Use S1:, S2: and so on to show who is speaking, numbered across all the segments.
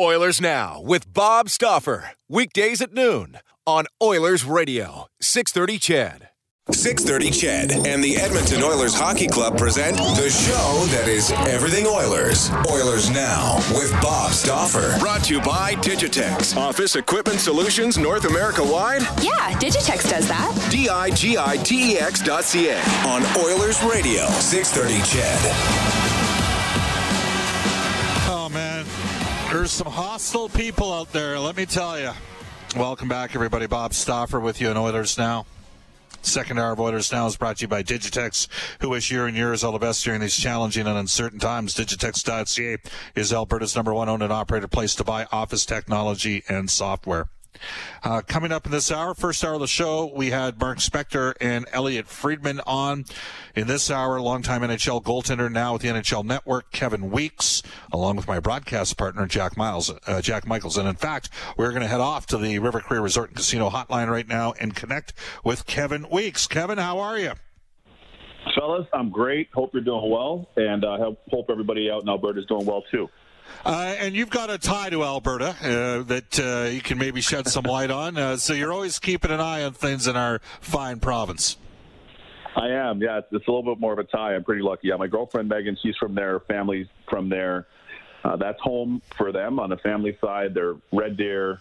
S1: Oilers Now with Bob Stauffer. Weekdays at noon on Oilers Radio, 630 CHED.
S2: 630 CHED and the Edmonton Oilers Hockey Club present the show that is everything Oilers. Oilers Now with Bob Stauffer.
S1: Brought to you by Digitex. Office Equipment Solutions North America wide?
S3: Yeah, Digitex does that.
S1: D-I-G-I-T-E-X dot C-A.
S2: On Oilers Radio, 630 CHED.
S4: There's some hostile people out there, let me tell you. Welcome back, everybody. Bob Stauffer with you on Oilers Now. Second hour of Oilers Now is brought to you by Digitex, who wish you and yours all the best during these challenging and uncertain times. Digitex.ca is Alberta's number one owned and operated place to buy office technology and software. Uh, coming up in this hour, first hour of the show, we had Mark Spector and Elliot Friedman on. In this hour, longtime NHL goaltender, now with the NHL Network, Kevin Weeks, along with my broadcast partner, Jack Miles, uh, Jack Michaels. And in fact, we're going to head off to the River Cree Resort and Casino hotline right now and connect with Kevin Weeks. Kevin, how are you?
S5: Fellas, I'm great. Hope you're doing well, and I uh, hope everybody out in Alberta is doing well too.
S4: Uh, and you've got a tie to Alberta uh, that uh, you can maybe shed some light on. Uh, so you're always keeping an eye on things in our fine province.
S5: I am. Yeah, it's, it's a little bit more of a tie. I'm pretty lucky. Yeah, my girlfriend Megan, she's from there. Family's from there. Uh, that's home for them on the family side. They're Red Deer.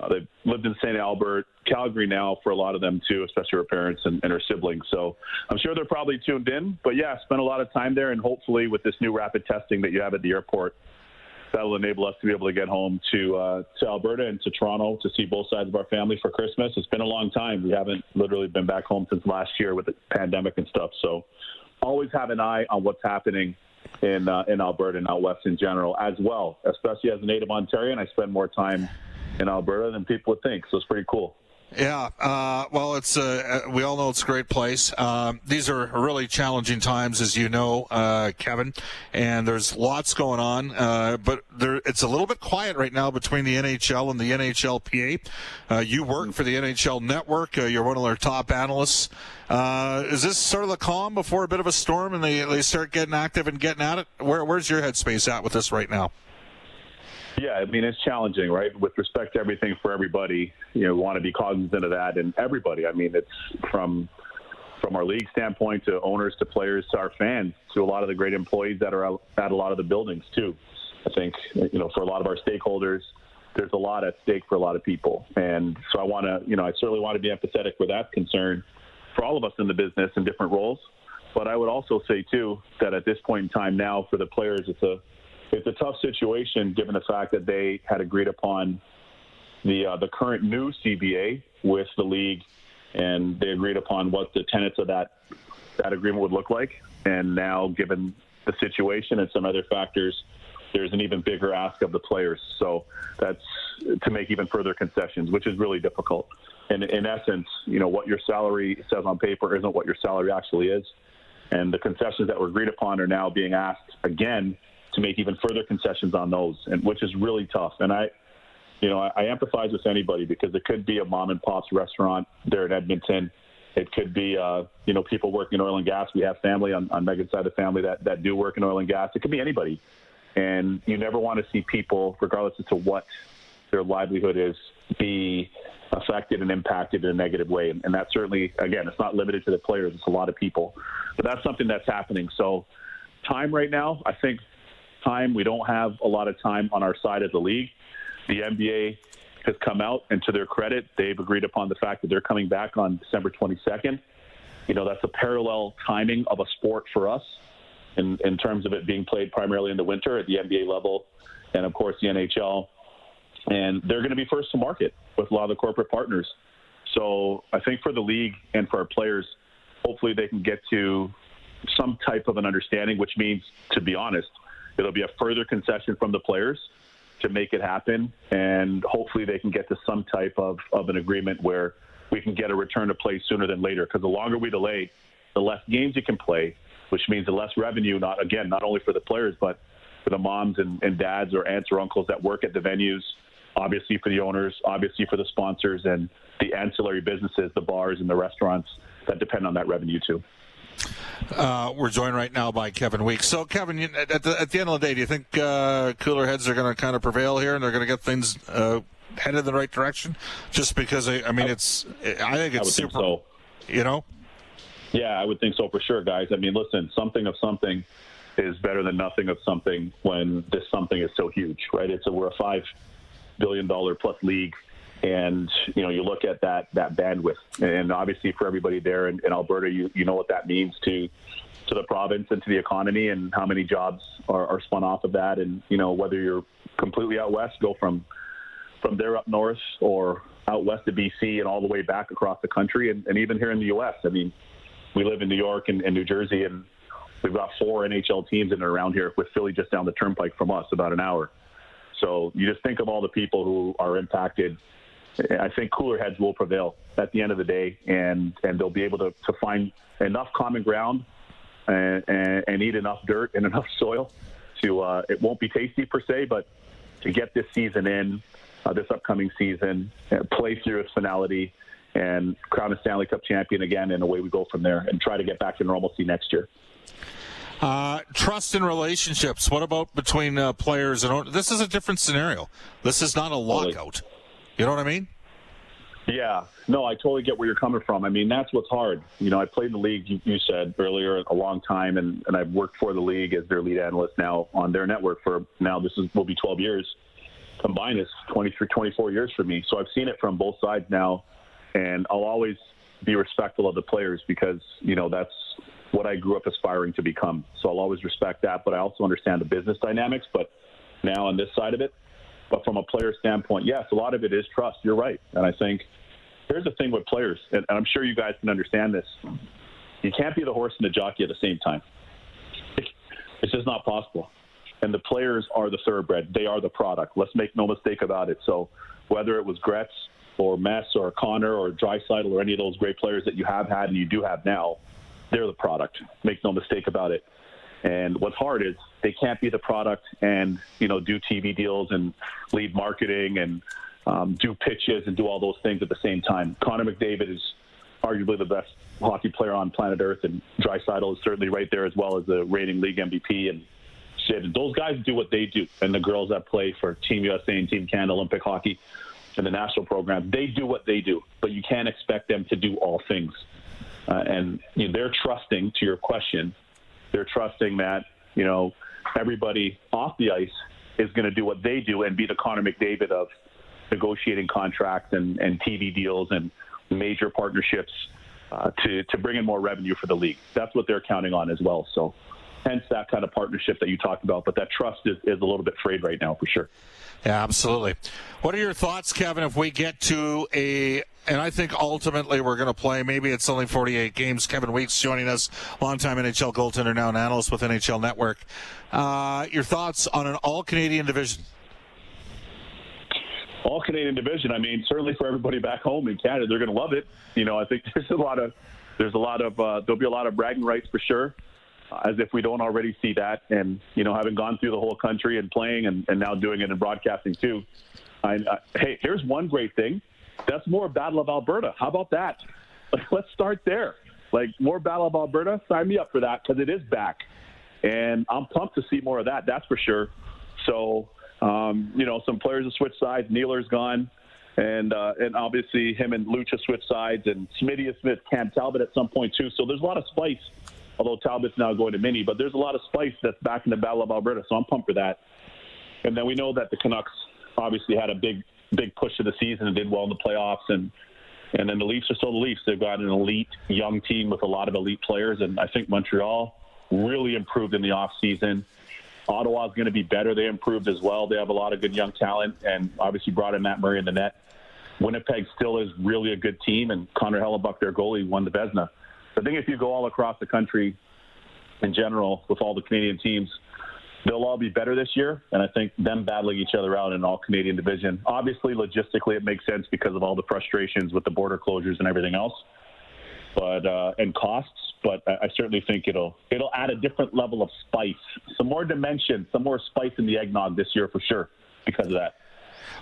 S5: Uh, they've lived in St. Albert, Calgary now for a lot of them too, especially her parents and, and her siblings. So I'm sure they're probably tuned in. But yeah, spent a lot of time there, and hopefully with this new rapid testing that you have at the airport, that'll enable us to be able to get home to uh, to Alberta and to Toronto to see both sides of our family for Christmas. It's been a long time. We haven't literally been back home since last year with the pandemic and stuff. So always have an eye on what's happening in uh, in Alberta and out west in general as well. Especially as a native Ontarian, I spend more time in Alberta than people would think. So it's pretty cool.
S4: Yeah, uh, well, it's uh, we all know it's a great place. Um, these are really challenging times, as you know, uh, Kevin, and there's lots going on. Uh, but there, it's a little bit quiet right now between the NHL and the NHLPA. Uh, you work for the NHL Network. Uh, you're one of their top analysts. is this sort of the calm before a bit of a storm, and they they start getting active and getting at it? Where, where's your headspace at with this right now?
S5: Yeah, I mean it's challenging, right? With respect to everything for everybody, you know, want to be cognizant of that, and everybody. I mean, it's from from our league standpoint to owners to players to our fans to a lot of the great employees that are at a lot of the buildings too. I think you know for a lot of our stakeholders, there's a lot at stake for a lot of people, and so I want to, you know, I certainly want to be empathetic where that's concerned for all of us in the business in different roles. But I would also say too that at this point in time now for the players, it's a it's a tough situation given the fact that they had agreed upon the uh, the current new CBA with the league, and they agreed upon what the tenets of that that agreement would look like. And now, given the situation and some other factors, there's an even bigger ask of the players. So that's to make even further concessions, which is really difficult. And in essence, you know what your salary says on paper isn't what your salary actually is. And the concessions that were agreed upon are now being asked again to make even further concessions on those, and which is really tough. And I, you know, I, I empathize with anybody because it could be a mom and pop's restaurant there in Edmonton. It could be, uh, you know, people working in oil and gas. We have family on, on Megan's side of the family that, that do work in oil and gas. It could be anybody. And you never want to see people, regardless as to what their livelihood is be affected and impacted in a negative way. And, and that certainly, again, it's not limited to the players; it's a lot of people. But that's something that's happening. So, time right now, I think time we don't have a lot of time on our side of the league. The NBA has come out, and to their credit, they've agreed upon the fact that they're coming back on December 22nd. You know, that's a parallel timing of a sport for us in, in terms of it being played primarily in the winter at the NBA level and, of course, the NHL. And they're going to be first to market with a lot of the corporate partners. So I think for the league and for our players, hopefully they can get to some type of an understanding, which means, to be honest, it'll be a further concession from the players to make it happen. And hopefully they can get to some type of, of an agreement where we can get a return to play sooner than later. Because the longer we delay, the less games you can play, which means the less revenue, not again, not only for the players, but for the moms and, and dads or aunts or uncles that work at the venues, obviously for the owners, obviously for the sponsors and the ancillary businesses, the bars and the restaurants that depend on that revenue too.
S4: Uh, we're joined right now by Kevin Weeks. So, Kevin, you, at, the, at, the, end of the day, do you think uh, cooler heads are going to kind of prevail here, and they're going to get things uh, headed in the right direction? Just because I, I mean, it's I think it's
S5: I
S4: super.
S5: so.
S4: You know.
S5: Yeah, I would think so for sure, guys. I mean, listen, something of something is better than nothing of something when this something is so huge, right? It's a we're a five billion dollar plus league and you know you look at that that bandwidth. And obviously for everybody there in, in, Alberta you you know what that means to to the province and to the economy and how many jobs are, are spun off of that. And you know whether you're completely out west go from from there up north or out west to BC and all the way back across the country and, and even here in the US I mean we live in New York and, and New Jersey and we've got four NHL teams in and around here with Philly just down the turnpike from us about an hour. So you just think of all the people who are impacted I think cooler heads will prevail at the end of the day, and and they'll be able to, to find enough common ground and, and, and eat enough dirt and enough soil to uh, it won't be tasty per se, but to get this season in, uh, this upcoming season, uh, play through its finality, and crown a Stanley Cup champion again, and away we go from there, and try to get back to normalcy next year.
S4: Uh, trust in relationships. What about between uh, players and? This is a different scenario. This is not a lockout. You know what I mean?
S5: Yeah, no, I totally get where you're coming from. I mean, that's what's hard. You know, I played in the league, you, you said earlier, a long time, and, and I've worked for the league as their lead analyst now on their network for now, this is will be 12 years. Combined is 23, 24 years for me. So I've seen it from both sides now, and I'll always be respectful of the players because, you know, that's what I grew up aspiring to become. So I'll always respect that, but I also understand the business dynamics. But now on this side of it, but from a player standpoint, yes, a lot of it is trust. You're right. And I think here's the thing with players, and I'm sure you guys can understand this. You can't be the horse and the jockey at the same time. It's just not possible. And the players are the thoroughbred. They are the product. Let's make no mistake about it. So whether it was Gretz or Mess or Connor or Draisaitl or any of those great players that you have had and you do have now, they're the product. Make no mistake about it. And what's hard is they can't be the product and you know do TV deals and lead marketing and um, do pitches and do all those things at the same time. Connor McDavid is arguably the best hockey player on planet Earth, and Draisaitl is certainly right there as well as the reigning league MVP. And those guys do what they do, and the girls that play for Team USA and Team Canada Olympic hockey and the national program, they do what they do. But you can't expect them to do all things. Uh, and you know, they're trusting, to your question, they're trusting that you know everybody off the ice is going to do what they do and be the Connor McDavid of negotiating contracts and, and TV deals and major partnerships uh, to, to bring in more revenue for the league. That's what they're counting on as well. So, hence that kind of partnership that you talked about. But that trust is, is a little bit frayed right now for sure.
S4: Yeah, absolutely. What are your thoughts, Kevin, if we get to a and I think ultimately we're going to play. Maybe it's only 48 games. Kevin Weeks joining us, longtime NHL goaltender, now an analyst with NHL Network. Uh, your thoughts on an all Canadian division?
S5: All Canadian division. I mean, certainly for everybody back home in Canada, they're going to love it. You know, I think there's a lot of there's a lot of uh, there'll be a lot of bragging rights for sure. Uh, as if we don't already see that, and you know, having gone through the whole country and playing, and, and now doing it in broadcasting too. I, uh, hey, here's one great thing that's more Battle of Alberta. How about that? Let's start there. Like more Battle of Alberta, sign me up for that because it is back, and I'm pumped to see more of that. That's for sure. So Um, you know, some players have switched sides. Nealer's gone, and uh, and obviously him and Looch switched sides, and Smitty has Smith, Cam Talbot at some point too. So there's a lot of spice. Although Talbot's now going to mini, but there's a lot of spice that's back in the Battle of Alberta. So I'm pumped for that. And then we know that the Canucks obviously had a big big push of the season and did well in the playoffs, and and then the Leafs are still the Leafs. They've got an elite young team with a lot of elite players, and I think Montreal really improved in the off season. Ottawa's going to be better. They improved as well. They have a lot of good young talent, and obviously brought in Matt Murray in the net. Winnipeg still is really a good team, and Connor Hellebuyck, their goalie, won the Vezina. I think if you go all across the country in general with all the Canadian teams, they'll all be better this year. And I think them battling each other out in all Canadian division. Obviously, logistically, it makes sense because of all the frustrations with the border closures and everything else, but uh, and costs. But I, I certainly think it'll it'll add a different level of spice, some more dimension, some more spice in the eggnog this year for sure because of that.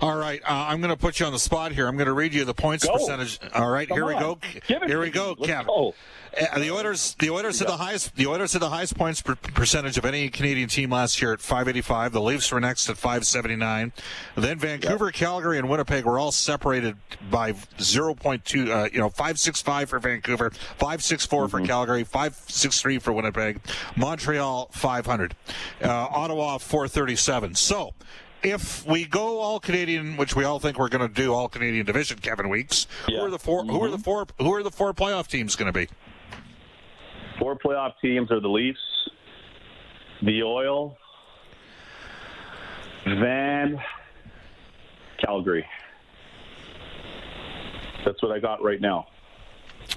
S4: All right, uh, I'm going to put you on the spot here. I'm going to read you the points
S5: Go.
S4: percentage. All right,
S5: Come
S4: here we go. Here we go,
S5: Let's
S4: Kevin.
S5: go.
S4: Uh, the Oilers, the Oilers had the highest, the Oilers had the highest points per percentage of any Canadian team last year at 585. The Leafs were next at 579. Then Vancouver, Calgary, and Winnipeg were all separated by 0.2. Uh, you know, 565 for Vancouver, 564 for Calgary, 563 for Winnipeg, Montreal 500, uh, Ottawa 437. So. If we go all Canadian, which we all think we're going to do all Canadian division, Kevin Weeks, who are the 4 Who are the mm-hmm. four? Who are the four playoff teams going to be?
S5: Four playoff teams are the Leafs, the Oil, Van, Calgary. That's what I got right now.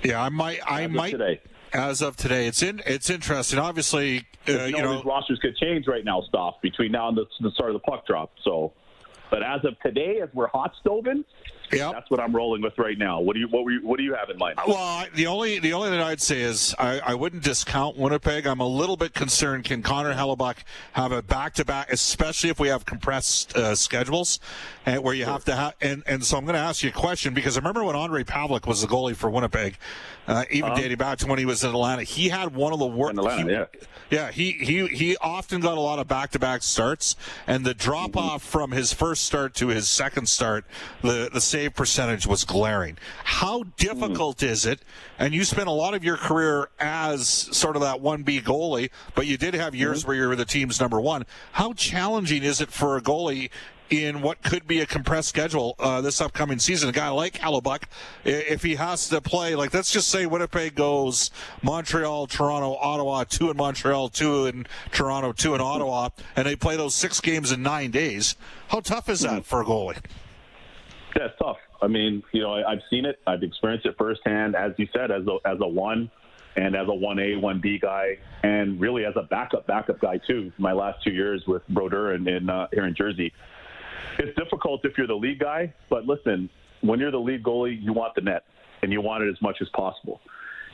S4: Yeah, I might. I might.
S5: today.
S4: As of today, it's in. It's interesting. Obviously, uh,
S5: you know, these rosters could change right now, Stoff, between now and the, the start of the puck drop. So, but as of today, as we're hot stoving,
S4: Yep.
S5: that's what I'm rolling with right now. What do you what, were you, what do you have in mind?
S4: Well, the only the only thing I'd say is I, I wouldn't discount Winnipeg. I'm a little bit concerned. Can Connor Hellebuyck have a back to back, especially if we have compressed uh, schedules, and where you have to have? And, and so I'm going to ask you a question because I remember when Ondrej Pavelec was the goalie for Winnipeg, uh, even dating back to when he was in Atlanta, he had one of the worst.
S5: In Atlanta, yeah.
S4: Yeah, he, he, he often got a lot of back to back starts, and the drop off from his first start to his second start, the, the save percentage was glaring. How hmm. difficult is it? And you spent a lot of your career as sort of that 1B goalie, but you did have years hmm. where you were the team's number one. How challenging is it for a goalie? in what could be a compressed schedule uh, this upcoming season. A guy like Hellebuyck, i- if he has to play, like let's just say Winnipeg goes Montreal, Toronto, Ottawa, two in Montreal, two in Toronto, two in Ottawa, and they play those six games in nine days. How tough is that hmm. for a goalie?
S5: Yeah, tough. I mean, you know, I, I've seen it. I've experienced it firsthand, as you said, as a, as a one and as a 1A, 1B guy, and really as a backup, backup guy, too, my last two years with Brodeur and, and uh, here in Jersey. It's difficult if you're the lead guy, but listen, when you're the lead goalie, you want the net, and you want it as much as possible.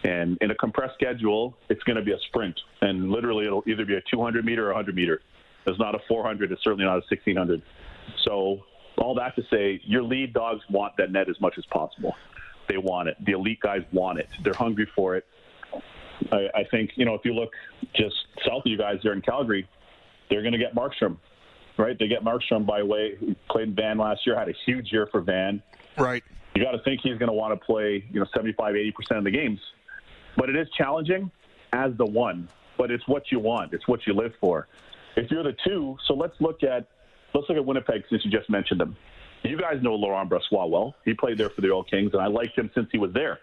S5: And in a compressed schedule, it's going to be a sprint, and literally it'll either be a 200 meter or 100 meter. It's not a 400. It's certainly not a 1600. So all that to say, your lead dogs want that net as much as possible. They want it. The elite guys want it. They're hungry for it. I, I think you know if you look just south of you guys there in Calgary, they're going to get Markstrom, right? They get Markstrom by way. He played in Van last year, had a huge year for Van.
S4: Right.
S5: You got to think he's going to want to play, you know, 75, 80 percent of the games. But it is challenging as the one. But it's what you want. It's what you live for. If you're the two, so let's look at let's look at Winnipeg since you just mentioned them. You guys know Laurent Brossoit well. He played there for the Oil Kings, and I liked him since he was there.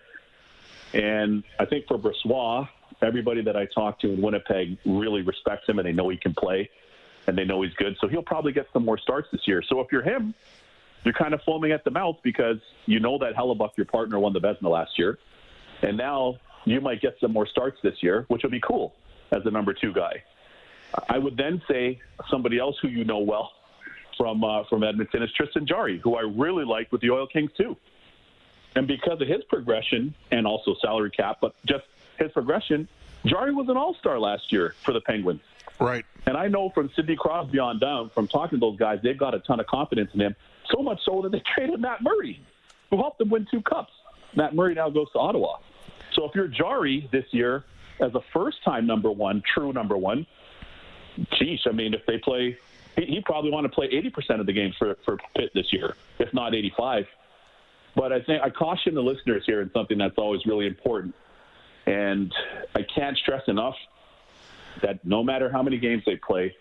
S5: And I think for Brossoit, everybody that I talked to in Winnipeg really respects him, and they know he can play, and they know he's good. So he'll probably get some more starts this year. So if you're him, you're kind of foaming at the mouth because you know that Hellebuyck, your partner, won the Vezina last year, and now you might get some more starts this year, which would be cool as the number two guy. I would then say somebody else who you know well from uh, from Edmonton is Tristan Jarry, who I really liked with the Oil Kings too. And because of his progression and also salary cap, but just his progression, Jarry was an All Star last year for the Penguins.
S4: Right.
S5: And I know from Sidney Crosby on down, from talking to those guys, they've got a ton of confidence in him. So much so that they traded Matt Murray, who helped them win two cups. Matt Murray now goes to Ottawa. So if you're Jarry this year as a first time number one, true number one, geez, I mean, if they play he, he probably want to play 80% of the games for, for Pitt this year, if not 85. But I think I caution the listeners here in something that's always really important. And I can't stress enough that no matter how many games they play,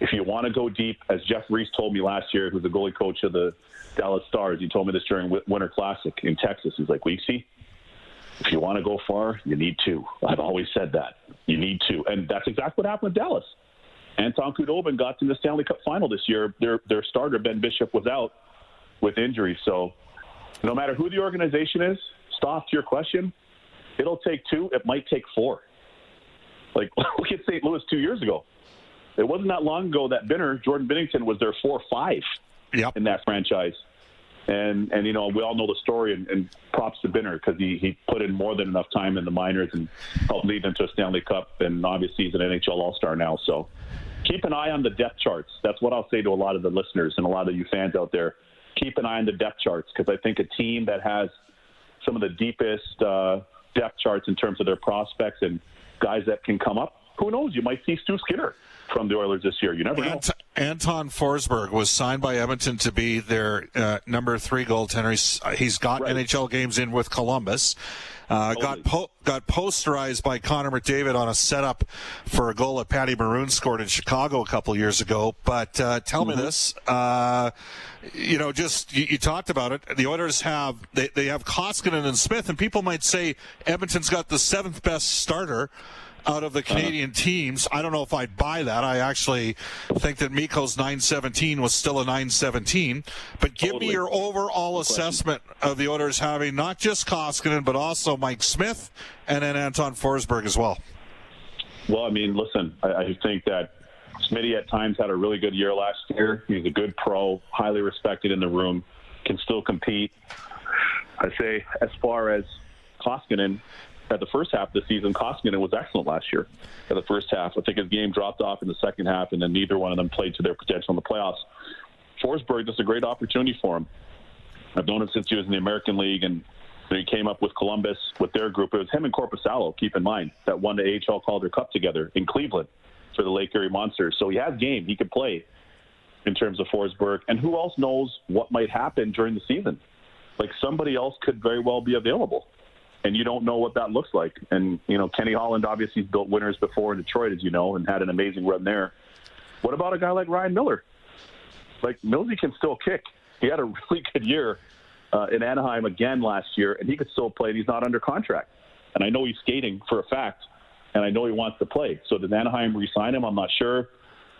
S5: if you want to go deep, as Jeff Reese told me last year, who's the goalie coach of the Dallas Stars, he told me this during Winter Classic in Texas. He's like, Weeksy, if you want to go far, you need to. I've always said that. You need to. And that's exactly what happened with Dallas. Anton Khudobin got to the Stanley Cup final this year. Their, their starter, Ben Bishop, was out with injury. So no matter who the organization is, Stoff, to your question, it'll take two. It might take four. Like, look at St. Louis two years ago. It wasn't that long ago that Binner, Jordan Binnington, was their four five
S4: yep.
S5: in that franchise. And and you know we all know the story and, and props to Binner because he he put in more than enough time in the minors and helped lead them to a Stanley Cup and obviously he's an NHL All Star now. So keep an eye on the depth charts. That's what I'll say to a lot of the listeners and a lot of you fans out there. Keep an eye on the depth charts because I think a team that has some of the deepest uh, depth charts in terms of their prospects and guys that can come up. Who knows? You might see Stu Skinner from the Oilers this year. You never know.
S4: Anton Forsberg was signed by Edmonton to be their uh, number three goaltender. He's, he's got right. NHL games in with Columbus. Uh, got po- got posterized by Connor McDavid on a setup for a goal that Patty Maroon scored in Chicago a couple years ago. But uh, tell mm-hmm. me this, uh, you know, just you, you, talked about it. The Oilers have they, they have Koskinen and Smith, and people might say Edmonton's got the seventh best starter out of the uh-huh. Canadian uh, teams. I don't know if I'd buy that. I actually think that Mikko's 917 was still a 917. But give totally. me your overall assessment of the Oilers having not just Koskinen, but also Mike Smith and then Anton Forsberg as well.
S5: Well, I mean, listen, I, I think that Smitty at times had a really good year last year. He's a good pro, highly respected in the room, can still compete. I say, as far as Koskinen, at the first half of the season, Koskinen was excellent last year. At the first half, I think his game dropped off in the second half, and then neither one of them played to their potential in the playoffs. Forsberg, this is a great opportunity for him. I've known him since he was in the American League, and he came up with Columbus with their group. It was him and Korpisalo, keep in mind, that won the AHL Calder Cup together in Cleveland for the Lake Erie Monsters. So he has game. He can play in terms of Forsberg. And who else knows what might happen during the season? Like somebody else could very well be available and you don't know what that looks like. And you know, Kenny Holland obviously built winners before in Detroit, as you know, and had an amazing run there. What about a guy like Ryan Miller? Like Millsy can still kick. He had a really good year uh, in Anaheim again last year, and he could still play. And he's not under contract. And I know he's skating for a fact, and I know he wants to play. So does Anaheim re-sign him? I'm not sure,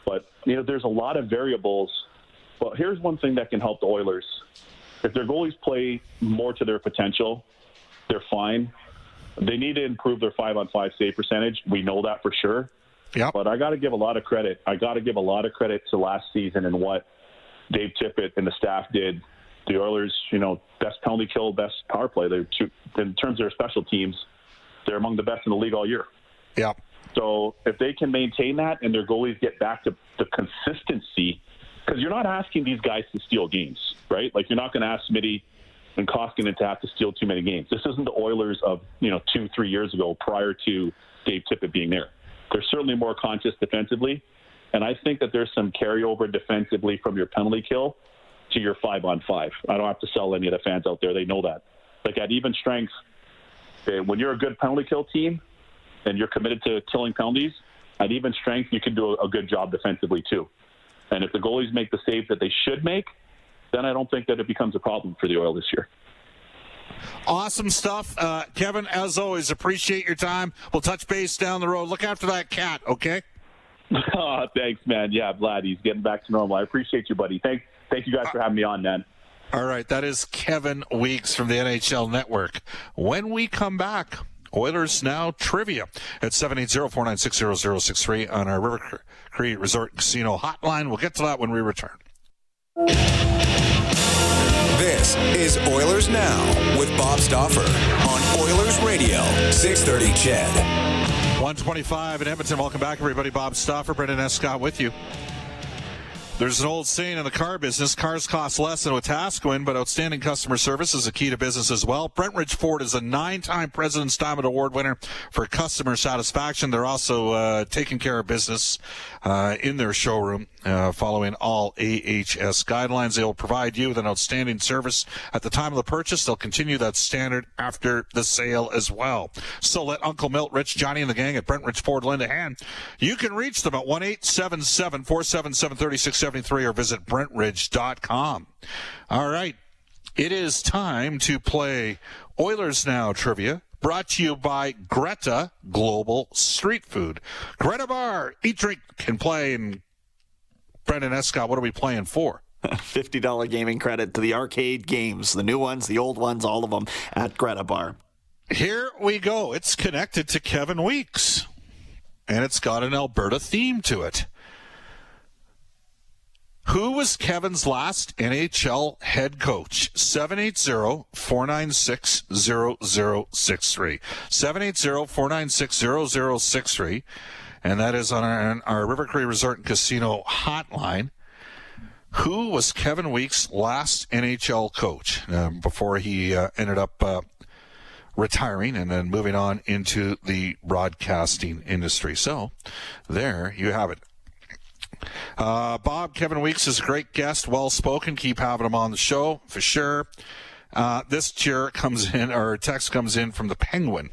S5: but you know, there's a lot of variables. But here's one thing that can help the Oilers: if their goalies play more to their potential, they're fine. They need to improve their five on five save percentage. We know that for sure.
S4: Yeah.
S5: But I got to give a lot of credit. I got to give a lot of credit to last season and what Dave Tippett and the staff did. The Oilers, you know, best penalty kill, best power play. They're two, in terms of their special teams, they're among the best in the league all year.
S4: Yeah.
S5: So if they can maintain that and their goalies get back to the consistency, because you're not asking these guys to steal games, right? Like you're not going to ask Smitty and Koskinen to have to steal too many games. This isn't the Oilers of you know two, three years ago prior to Dave Tippett being there. They're certainly more conscious defensively, and I think that there's some carryover defensively from your penalty kill to your five on five. I don't have to sell any of the fans out there; they know that. Like at even strength, eh, when you're a good penalty kill team and you're committed to killing penalties, at even strength you can do a, a good job defensively too. And if the goalies make the saves that they should make, then I don't think that it becomes a problem for the oil this year.
S4: Awesome stuff. Uh, Kevin, as always, appreciate your time. We'll touch base down the road. Look after that cat, okay?
S5: oh, thanks, man. Yeah, glad he's getting back to normal. I appreciate you, buddy. Thank, thank you guys for having me on, man.
S4: All right, that is Kevin Weeks from the NHL Network. When we come back, Oilers Now trivia at 780-496-0063 on our River Cree Resort Casino hotline. We'll get to that when we return.
S2: This is Oilers Now with Bob Stauffer on Oilers Radio, 630 CHED.
S4: 125 in Edmonton. Welcome back, everybody. Bob Stauffer, Brendan S. Scott with you. There's an old saying in the car business cars cost less than Wetaskiwin, but outstanding customer service is a key to business as well. Brentridge Ford is a nine time President's Diamond Award winner for customer satisfaction. They're also uh, taking care of business uh, in their showroom, uh, following all AHS guidelines. They will provide you with an outstanding service at the time of the purchase. They'll continue that standard after the sale as well. So let Uncle Milt, Rich, Johnny, and the gang at Brentridge Ford lend a hand. You can reach them at 1 877 477 3673 or visit brentridge.com. All right. It is time to play Oilers Now trivia brought to you by Greta Global Street Food. Greta Bar, eat, drink, can play. And Brendan Escott, what are we playing for?
S6: $50 gaming credit to the arcade games, the new ones, the old ones, all of them at Greta Bar.
S4: Here we go. It's connected to Kevin Weeks, and it's got an Alberta theme to it. Who was Kevin's last NHL head coach? 780 496 0063. 780 496 0063. And that is on our, our River Cree Resort and Casino hotline. Who was Kevin Weeks' last NHL coach uh, before he uh, ended up uh, retiring and then moving on into the broadcasting industry? So there you have it. Uh, Bob, Kevin Weeks is a great guest, well spoken. Keep having him on the show for sure. Uh, this cheer comes in, or text comes in from the Penguin.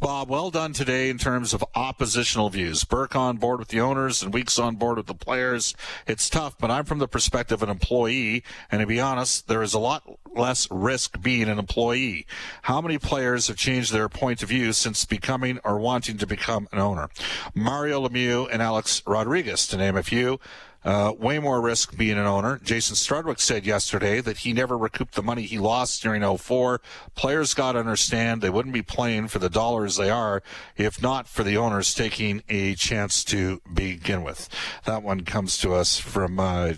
S4: Bob, well done today in terms of oppositional views. Burke on board with the owners and Weeks on board with the players. It's tough, but I'm from the perspective of an employee, and to be honest, there is a lot less risk being an employee. How many players have changed their point of view since becoming or wanting to become an owner? Mario Lemieux and Alex Rodriguez, to name a few. Uh, way more risk being an owner. Jason Strudwick said yesterday that he never recouped the money he lost during 04. Players got to understand they wouldn't be playing for the dollars they are if not for the owners taking a chance to begin with. That one comes to us from uh,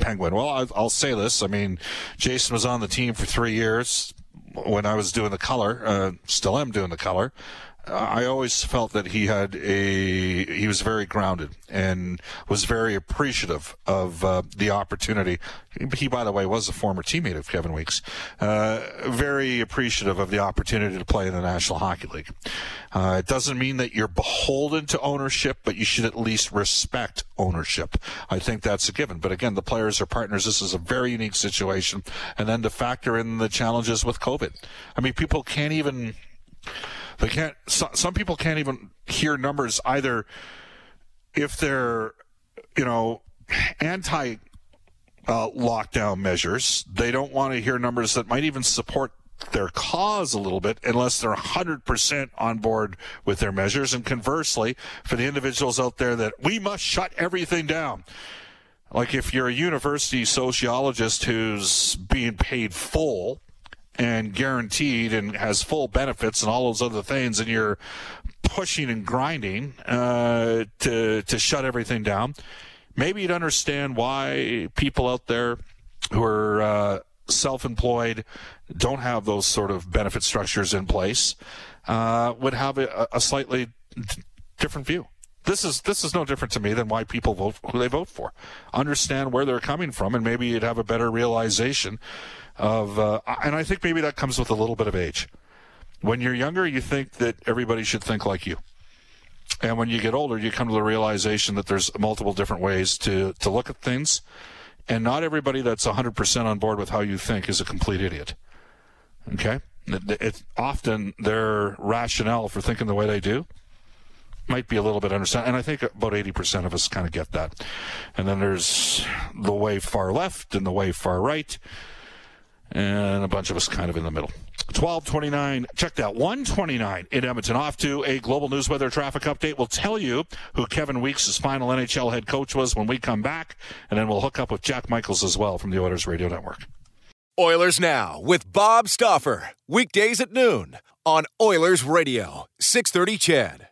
S4: Penguin. Well, I'll say this. I mean, Jason was on the team for three years when I was doing the color. Uh, still am doing the color. I always felt that he had a he was very grounded and was very appreciative of uh, the opportunity. He, by the way, was a former teammate of Kevin Weeks. Uh, very appreciative of the opportunity to play in the National Hockey League. Uh, it doesn't mean that you're beholden to ownership, but you should at least respect ownership. I think that's a given. But again, the players are partners. This is a very unique situation. And then to factor in the challenges with COVID. I mean, people can't even they can't. So, some people can't even hear numbers either if they're, you know, anti uh, lockdown measures. They don't want to hear numbers that might even support their cause a little bit unless they're 100% on board with their measures. And conversely, for the individuals out there that we must shut everything down. Like if you're a university sociologist who's being paid full and guaranteed and has full benefits and all those other things, and you're pushing and grinding uh, to to shut everything down, maybe you'd understand why people out there who are uh, self-employed don't have those sort of benefit structures in place uh, would have a, a slightly different view this is this is no different to me than why people vote who they vote for. Understand where they're coming from, and maybe you'd have a better realization of, uh, and I think maybe that comes with a little bit of age. When you're younger, you think that everybody should think like you. And when you get older, you come to the realization that there's multiple different ways to, to look at things. And not everybody that's 100% on board with how you think is a complete idiot. Okay? It's often their rationale for thinking the way they do might be a little bit understand. And I think about 80% of us kind of get that. And then there's the way far left and the way far right and a bunch of us kind of in the middle. 1229, check that, 129 in Edmonton. Off to a global news weather traffic update. We'll tell you who Kevin Weeks' final NHL head coach was when we come back, and then we'll hook up with Jack Michaels as well from the Oilers Radio Network.
S1: Oilers Now with Bob Stauffer, Weekdays at noon on Oilers Radio, 630 CHED.